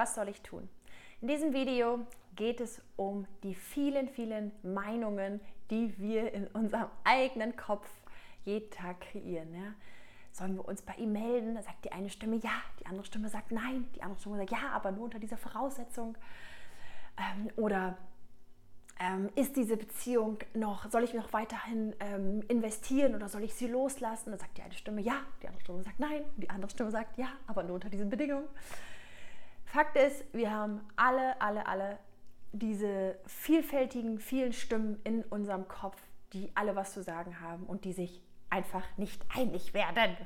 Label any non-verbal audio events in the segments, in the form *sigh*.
was soll ich tun? In diesem Video geht es um die vielen, vielen Meinungen, die wir in unserem eigenen Kopf jeden Tag kreieren. Ja? Sollen wir uns bei ihm melden? Da sagt die eine Stimme ja, die andere Stimme sagt nein, die andere Stimme sagt ja, aber nur unter dieser Voraussetzung. Ähm, oder ähm, ist diese Beziehung noch, soll ich noch weiterhin ähm, investieren oder soll ich sie loslassen? Dann sagt die eine Stimme ja, die andere Stimme sagt nein, die andere Stimme sagt ja, aber nur unter diesen Bedingungen. Fakt ist, wir haben alle, alle, alle diese vielfältigen, vielen Stimmen in unserem Kopf, die alle was zu sagen haben und die sich einfach nicht einig werden.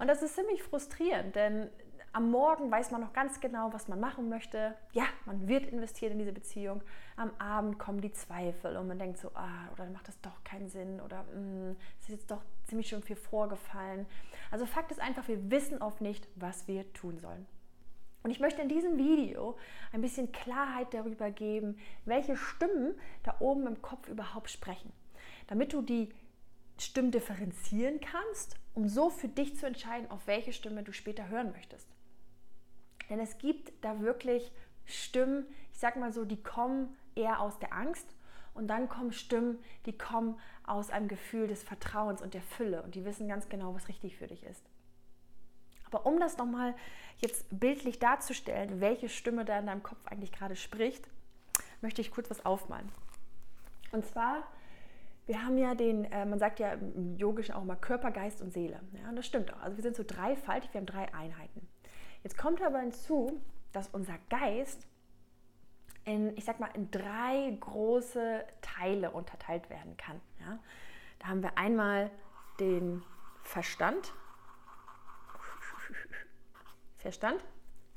Und das ist ziemlich frustrierend, denn am Morgen weiß man noch ganz genau, was man machen möchte. Ja, man wird investiert in diese Beziehung. Am Abend kommen die Zweifel und man denkt so, ah, oder macht das doch keinen Sinn oder mm, es ist jetzt doch ziemlich schon viel vorgefallen. Also Fakt ist einfach, wir wissen oft nicht, was wir tun sollen. Und ich möchte in diesem Video ein bisschen Klarheit darüber geben, welche Stimmen da oben im Kopf überhaupt sprechen, damit du die Stimmen differenzieren kannst, um so für dich zu entscheiden, auf welche Stimme du später hören möchtest. Denn es gibt da wirklich Stimmen, ich sag mal so, die kommen eher aus der Angst und dann kommen Stimmen, die kommen aus einem Gefühl des Vertrauens und der Fülle und die wissen ganz genau, was richtig für dich ist. Aber um das nochmal jetzt bildlich darzustellen, welche Stimme da in deinem Kopf eigentlich gerade spricht, möchte ich kurz was aufmalen. Und zwar, wir haben ja den, äh, man sagt ja im Yogischen auch mal Körper, Geist und Seele. Ja, und das stimmt auch. Also wir sind so dreifaltig, wir haben drei Einheiten. Jetzt kommt aber hinzu, dass unser Geist in, ich sag mal, in drei große Teile unterteilt werden kann. Ja? Da haben wir einmal den Verstand. Verstand.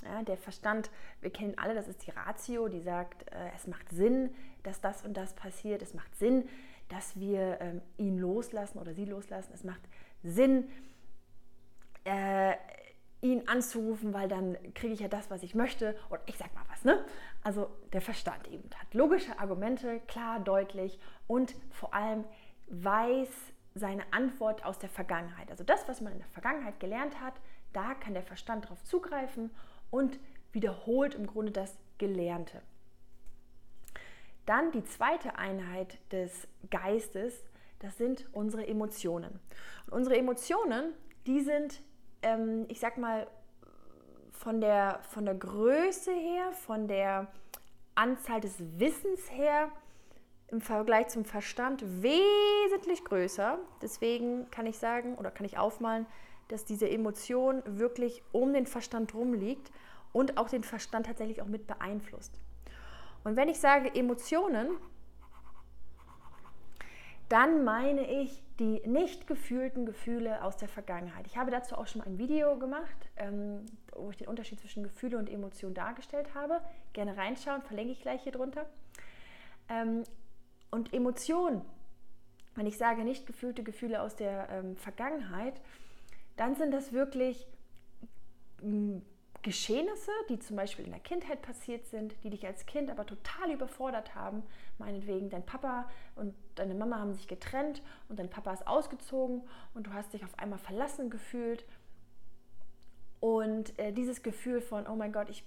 Ja, der Verstand, wir kennen alle, das ist die Ratio, die sagt, äh, es macht Sinn, dass das und das passiert. Es macht Sinn, dass wir ähm, ihn loslassen oder sie loslassen. Es macht Sinn, äh, ihn anzurufen, weil dann kriege ich ja das, was ich möchte. Und ich sag mal was, ne? Also der Verstand eben hat logische Argumente, klar, deutlich und vor allem weiß seine Antwort aus der Vergangenheit. Also das, was man in der Vergangenheit gelernt hat, da kann der Verstand darauf zugreifen und wiederholt im Grunde das Gelernte. Dann die zweite Einheit des Geistes, das sind unsere Emotionen. Und unsere Emotionen, die sind ähm, ich sag mal, von der, von der Größe her, von der Anzahl des Wissens her im Vergleich zum Verstand wesentlich größer. Deswegen kann ich sagen oder kann ich aufmalen, dass diese Emotion wirklich um den Verstand rum liegt und auch den Verstand tatsächlich auch mit beeinflusst. Und wenn ich sage Emotionen, dann meine ich die nicht gefühlten Gefühle aus der Vergangenheit. Ich habe dazu auch schon mal ein Video gemacht, ähm, wo ich den Unterschied zwischen Gefühle und Emotionen dargestellt habe. Gerne reinschauen, verlinke ich gleich hier drunter. Ähm, und Emotionen, wenn ich sage nicht gefühlte Gefühle aus der ähm, Vergangenheit, dann sind das wirklich Geschehnisse, die zum Beispiel in der Kindheit passiert sind, die dich als Kind aber total überfordert haben. Meinetwegen, dein Papa und deine Mama haben sich getrennt und dein Papa ist ausgezogen und du hast dich auf einmal verlassen gefühlt. Und äh, dieses Gefühl von, oh mein Gott, ich,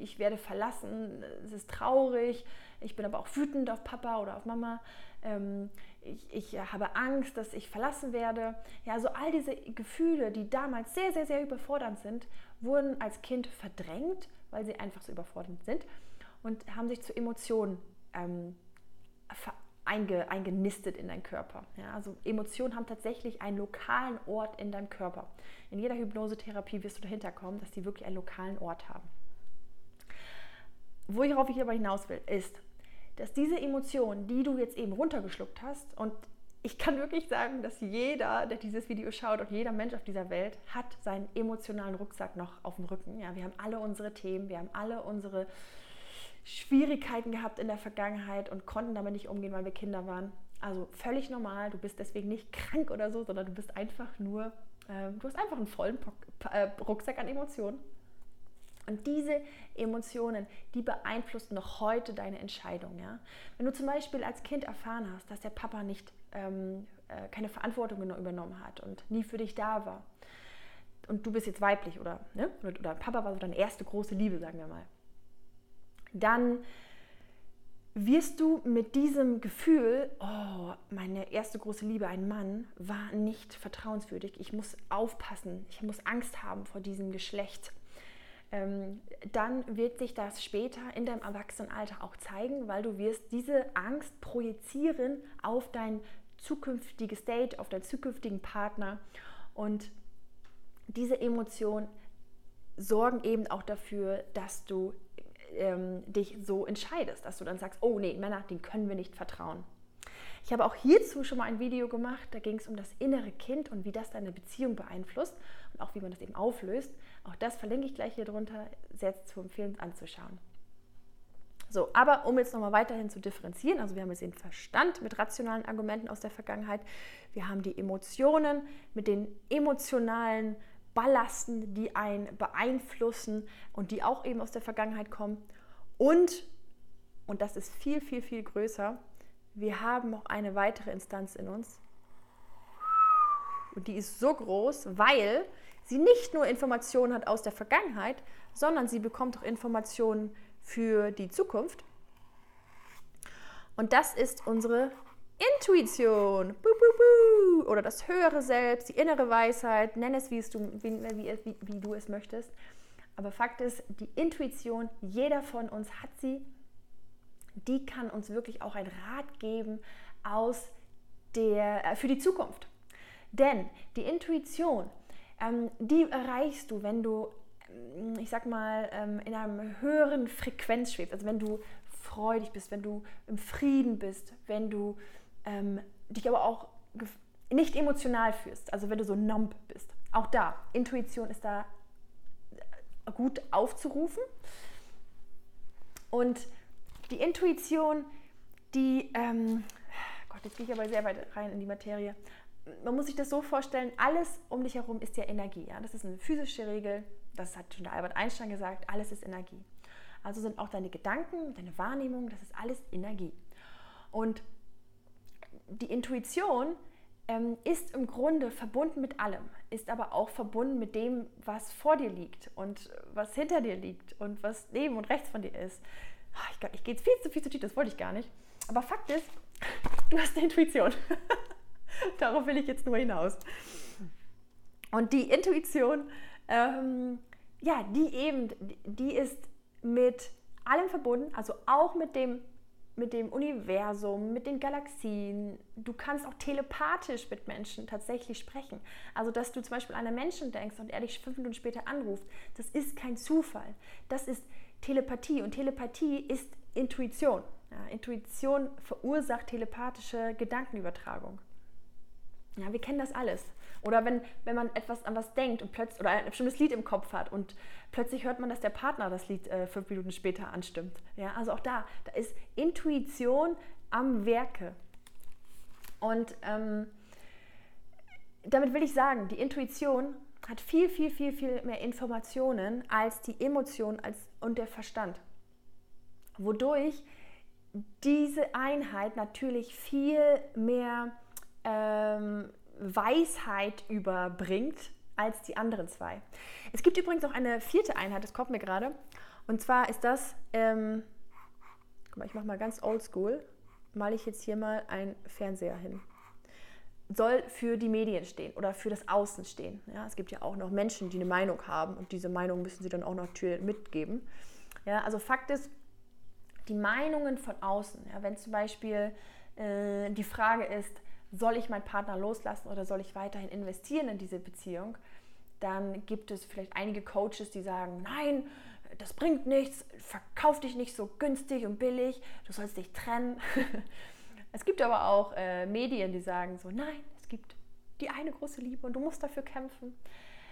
ich werde verlassen, es ist traurig, ich bin aber auch wütend auf Papa oder auf Mama, ähm, ich, ich habe Angst, dass ich verlassen werde. Ja, also all diese Gefühle, die damals sehr, sehr, sehr überfordernd sind wurden als Kind verdrängt, weil sie einfach so überfordert sind und haben sich zu Emotionen ähm, einge, eingenistet in deinen Körper. Ja, also Emotionen haben tatsächlich einen lokalen Ort in deinem Körper. In jeder Hypnosetherapie wirst du dahinter kommen, dass die wirklich einen lokalen Ort haben. Worauf ich aber hinaus will, ist, dass diese Emotionen, die du jetzt eben runtergeschluckt hast, und ich kann wirklich sagen, dass jeder, der dieses Video schaut und jeder Mensch auf dieser Welt hat seinen emotionalen Rucksack noch auf dem Rücken. Ja, wir haben alle unsere Themen, wir haben alle unsere Schwierigkeiten gehabt in der Vergangenheit und konnten damit nicht umgehen, weil wir Kinder waren. Also völlig normal. Du bist deswegen nicht krank oder so, sondern du bist einfach nur, äh, du hast einfach einen vollen äh, Rucksack an Emotionen. Und diese Emotionen, die beeinflussen noch heute deine Entscheidung. Ja? Wenn du zum Beispiel als Kind erfahren hast, dass der Papa nicht ähm, äh, keine Verantwortung übernommen hat und nie für dich da war und du bist jetzt weiblich oder, ne? oder, oder Papa war so deine erste große Liebe, sagen wir mal, dann wirst du mit diesem Gefühl, oh, meine erste große Liebe, ein Mann, war nicht vertrauenswürdig, ich muss aufpassen, ich muss Angst haben vor diesem Geschlecht, dann wird sich das später in deinem Erwachsenenalter auch zeigen, weil du wirst diese Angst projizieren auf dein zukünftiges Date, auf deinen zukünftigen Partner und diese Emotionen sorgen eben auch dafür, dass du ähm, dich so entscheidest, dass du dann sagst, oh nee, Männer, denen können wir nicht vertrauen. Ich habe auch hierzu schon mal ein Video gemacht, da ging es um das innere Kind und wie das deine Beziehung beeinflusst auch wie man das eben auflöst. Auch das verlinke ich gleich hier drunter, sehr zu empfehlen anzuschauen. So, aber um jetzt nochmal weiterhin zu differenzieren, also wir haben jetzt den Verstand mit rationalen Argumenten aus der Vergangenheit, wir haben die Emotionen mit den emotionalen Ballasten, die einen beeinflussen und die auch eben aus der Vergangenheit kommen. Und, und das ist viel, viel, viel größer, wir haben noch eine weitere Instanz in uns. Und die ist so groß, weil sie nicht nur Informationen hat aus der Vergangenheit, sondern sie bekommt auch Informationen für die Zukunft. Und das ist unsere Intuition. Buh, buh, buh. Oder das höhere Selbst, die innere Weisheit, nenn es, wie, es du, wie, wie, wie du es möchtest. Aber Fakt ist, die Intuition, jeder von uns hat sie, die kann uns wirklich auch einen Rat geben aus der, äh, für die Zukunft. Denn die Intuition, ähm, die erreichst du, wenn du, ähm, ich sag mal, ähm, in einem höheren Frequenz schwebst. Also wenn du freudig bist, wenn du im Frieden bist, wenn du ähm, dich aber auch nicht emotional fühlst, also wenn du so numb bist. Auch da, Intuition ist da äh, gut aufzurufen. Und die Intuition, die, ähm, Gott, jetzt gehe ich aber sehr weit rein in die Materie. Man muss sich das so vorstellen, alles um dich herum ist ja Energie. Ja? Das ist eine physische Regel, das hat schon der Albert Einstein gesagt, alles ist Energie. Also sind auch deine Gedanken, deine Wahrnehmung, das ist alles Energie. Und die Intuition ähm, ist im Grunde verbunden mit allem, ist aber auch verbunden mit dem, was vor dir liegt und was hinter dir liegt und was neben und rechts von dir ist. Ah, ich, ich gehe jetzt viel zu viel zu tief, das wollte ich gar nicht. Aber Fakt ist, *laughs* du hast eine Intuition. *laughs* *laughs* Darauf will ich jetzt nur hinaus. Und die Intuition, ähm, ja, die eben, die ist mit allem verbunden, also auch mit dem mit dem Universum, mit den Galaxien. Du kannst auch telepathisch mit Menschen tatsächlich sprechen. Also, dass du zum Beispiel an einen Menschen denkst und er dich fünf Minuten später anruft, das ist kein Zufall. Das ist Telepathie und Telepathie ist Intuition. Ja, Intuition verursacht telepathische Gedankenübertragung. Ja, wir kennen das alles. Oder wenn, wenn man etwas an was denkt und plötzlich oder ein bestimmtes Lied im Kopf hat und plötzlich hört man, dass der Partner das Lied äh, fünf Minuten später anstimmt. Ja, also auch da, da ist Intuition am Werke. Und ähm, damit will ich sagen, die Intuition hat viel, viel, viel, viel mehr Informationen als die Emotion als, und der Verstand. Wodurch diese Einheit natürlich viel mehr ähm, Weisheit überbringt als die anderen zwei. Es gibt übrigens auch eine vierte Einheit, das kommt mir gerade. Und zwar ist das, ähm, guck mal, ich mache mal ganz oldschool, male ich jetzt hier mal einen Fernseher hin. Soll für die Medien stehen oder für das Außen stehen. Ja, es gibt ja auch noch Menschen, die eine Meinung haben und diese Meinung müssen sie dann auch noch mitgeben. Ja, also Fakt ist, die Meinungen von außen, ja, wenn zum Beispiel äh, die Frage ist, soll ich meinen Partner loslassen oder soll ich weiterhin investieren in diese Beziehung, dann gibt es vielleicht einige Coaches, die sagen, nein, das bringt nichts, verkauf dich nicht so günstig und billig, du sollst dich trennen. *laughs* es gibt aber auch äh, Medien, die sagen so, nein, es gibt die eine große Liebe und du musst dafür kämpfen.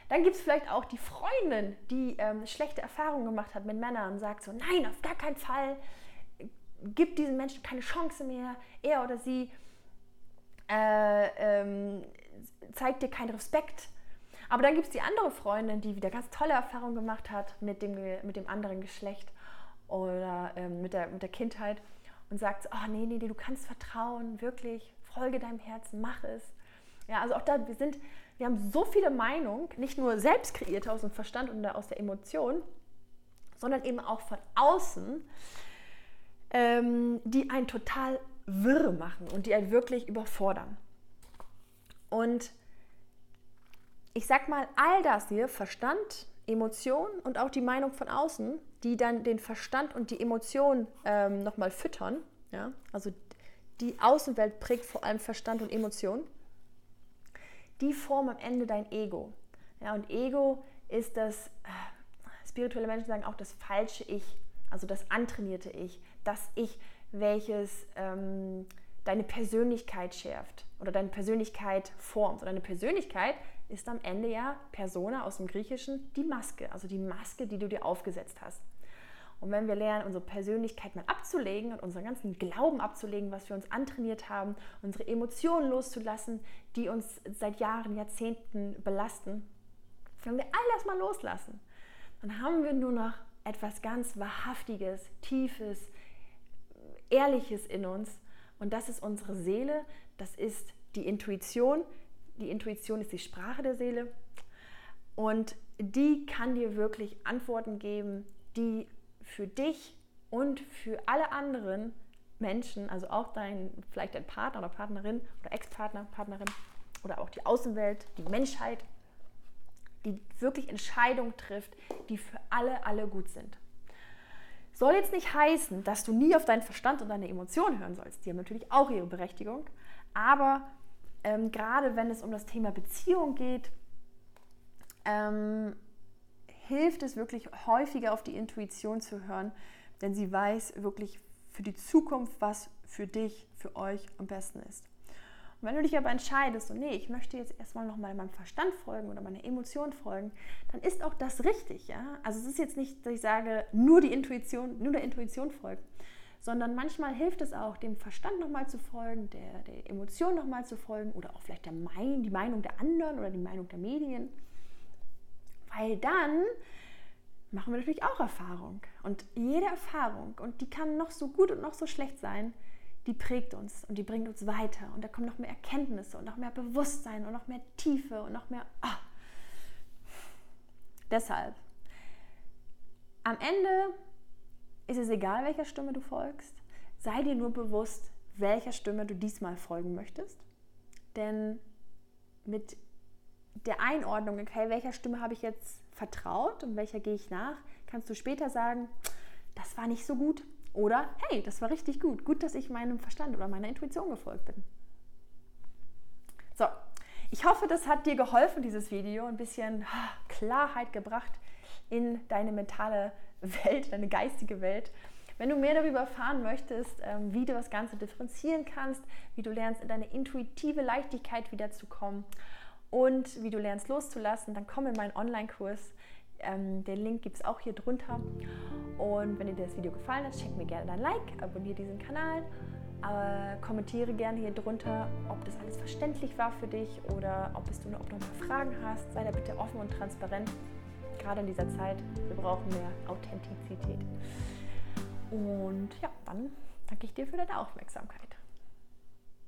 Dann gibt es vielleicht auch die Freundin, die ähm, schlechte Erfahrungen gemacht hat mit Männern und sagt so, nein, auf gar keinen Fall, gib diesen Menschen keine Chance mehr, er oder sie äh, ähm, zeigt dir keinen Respekt. Aber dann gibt es die andere Freundin, die wieder ganz tolle Erfahrungen gemacht hat mit dem, mit dem anderen Geschlecht oder ähm, mit, der, mit der Kindheit und sagt, oh nee, nee, nee, du kannst vertrauen, wirklich, folge deinem Herzen, mach es. Ja, also auch da, wir sind Wir haben so viele Meinungen, nicht nur selbst kreiert aus dem Verstand und aus der Emotion, sondern eben auch von außen, ähm, die einen total wirr machen und die einen wirklich überfordern. Und ich sag mal, all das hier, Verstand, Emotion und auch die Meinung von außen, die dann den Verstand und die Emotion ähm, nochmal füttern, ja, also die Außenwelt prägt vor allem Verstand und Emotion, die formen am Ende dein Ego. Ja, und Ego ist das, äh, spirituelle Menschen sagen auch das falsche Ich, also das antrainierte Ich, das Ich, welches ähm, deine Persönlichkeit schärft oder deine Persönlichkeit formt. Und deine Persönlichkeit ist am Ende ja Persona aus dem Griechischen die Maske, also die Maske, die du dir aufgesetzt hast. Und wenn wir lernen, unsere Persönlichkeit mal abzulegen und unseren ganzen Glauben abzulegen, was wir uns antrainiert haben, unsere Emotionen loszulassen, die uns seit Jahren, Jahrzehnten belasten, wenn wir all das mal loslassen, dann haben wir nur noch etwas ganz Wahrhaftiges, Tiefes, Ehrliches in uns. Und das ist unsere Seele, das ist die Intuition. Die Intuition ist die Sprache der Seele. Und die kann dir wirklich Antworten geben, die für dich und für alle anderen Menschen, also auch dein, vielleicht dein Partner oder Partnerin oder Ex-Partner, Partnerin oder auch die Außenwelt, die Menschheit, die wirklich Entscheidungen trifft, die für alle, alle gut sind. Soll jetzt nicht heißen, dass du nie auf deinen Verstand und deine Emotionen hören sollst. Die haben natürlich auch ihre Berechtigung. Aber ähm, gerade wenn es um das Thema Beziehung geht, ähm, hilft es wirklich häufiger auf die Intuition zu hören, denn sie weiß wirklich für die Zukunft, was für dich, für euch am besten ist. Wenn du dich aber entscheidest, so nee, ich möchte jetzt erstmal nochmal meinem Verstand folgen oder meiner Emotion folgen, dann ist auch das richtig, ja. Also es ist jetzt nicht, dass ich sage, nur die Intuition, nur der Intuition folgen, sondern manchmal hilft es auch, dem Verstand nochmal zu folgen, der, der Emotion nochmal zu folgen oder auch vielleicht der Mein, die Meinung der anderen oder die Meinung der Medien. Weil dann machen wir natürlich auch Erfahrung. Und jede Erfahrung, und die kann noch so gut und noch so schlecht sein, die prägt uns und die bringt uns weiter. Und da kommen noch mehr Erkenntnisse und noch mehr Bewusstsein und noch mehr Tiefe und noch mehr. Oh. Deshalb, am Ende ist es egal, welcher Stimme du folgst. Sei dir nur bewusst, welcher Stimme du diesmal folgen möchtest. Denn mit der Einordnung, okay, welcher Stimme habe ich jetzt vertraut und welcher gehe ich nach, kannst du später sagen, das war nicht so gut oder hey, das war richtig gut, gut, dass ich meinem Verstand oder meiner Intuition gefolgt bin. So, ich hoffe, das hat dir geholfen, dieses Video, ein bisschen Klarheit gebracht in deine mentale Welt, deine geistige Welt. Wenn du mehr darüber erfahren möchtest, ähm, wie du das Ganze differenzieren kannst, wie du lernst, in deine intuitive Leichtigkeit wiederzukommen und wie du lernst loszulassen, dann komm in meinen Online-Kurs. Ähm, den Link gibt es auch hier drunter. Und wenn dir das Video gefallen hat, schenk mir gerne dein Like, abonniere diesen Kanal, äh, kommentiere gerne hier drunter, ob das alles verständlich war für dich oder ob, du, ob du noch Fragen hast. Sei da bitte offen und transparent, gerade in dieser Zeit. Wir brauchen mehr Authentizität. Und ja, dann danke ich dir für deine Aufmerksamkeit.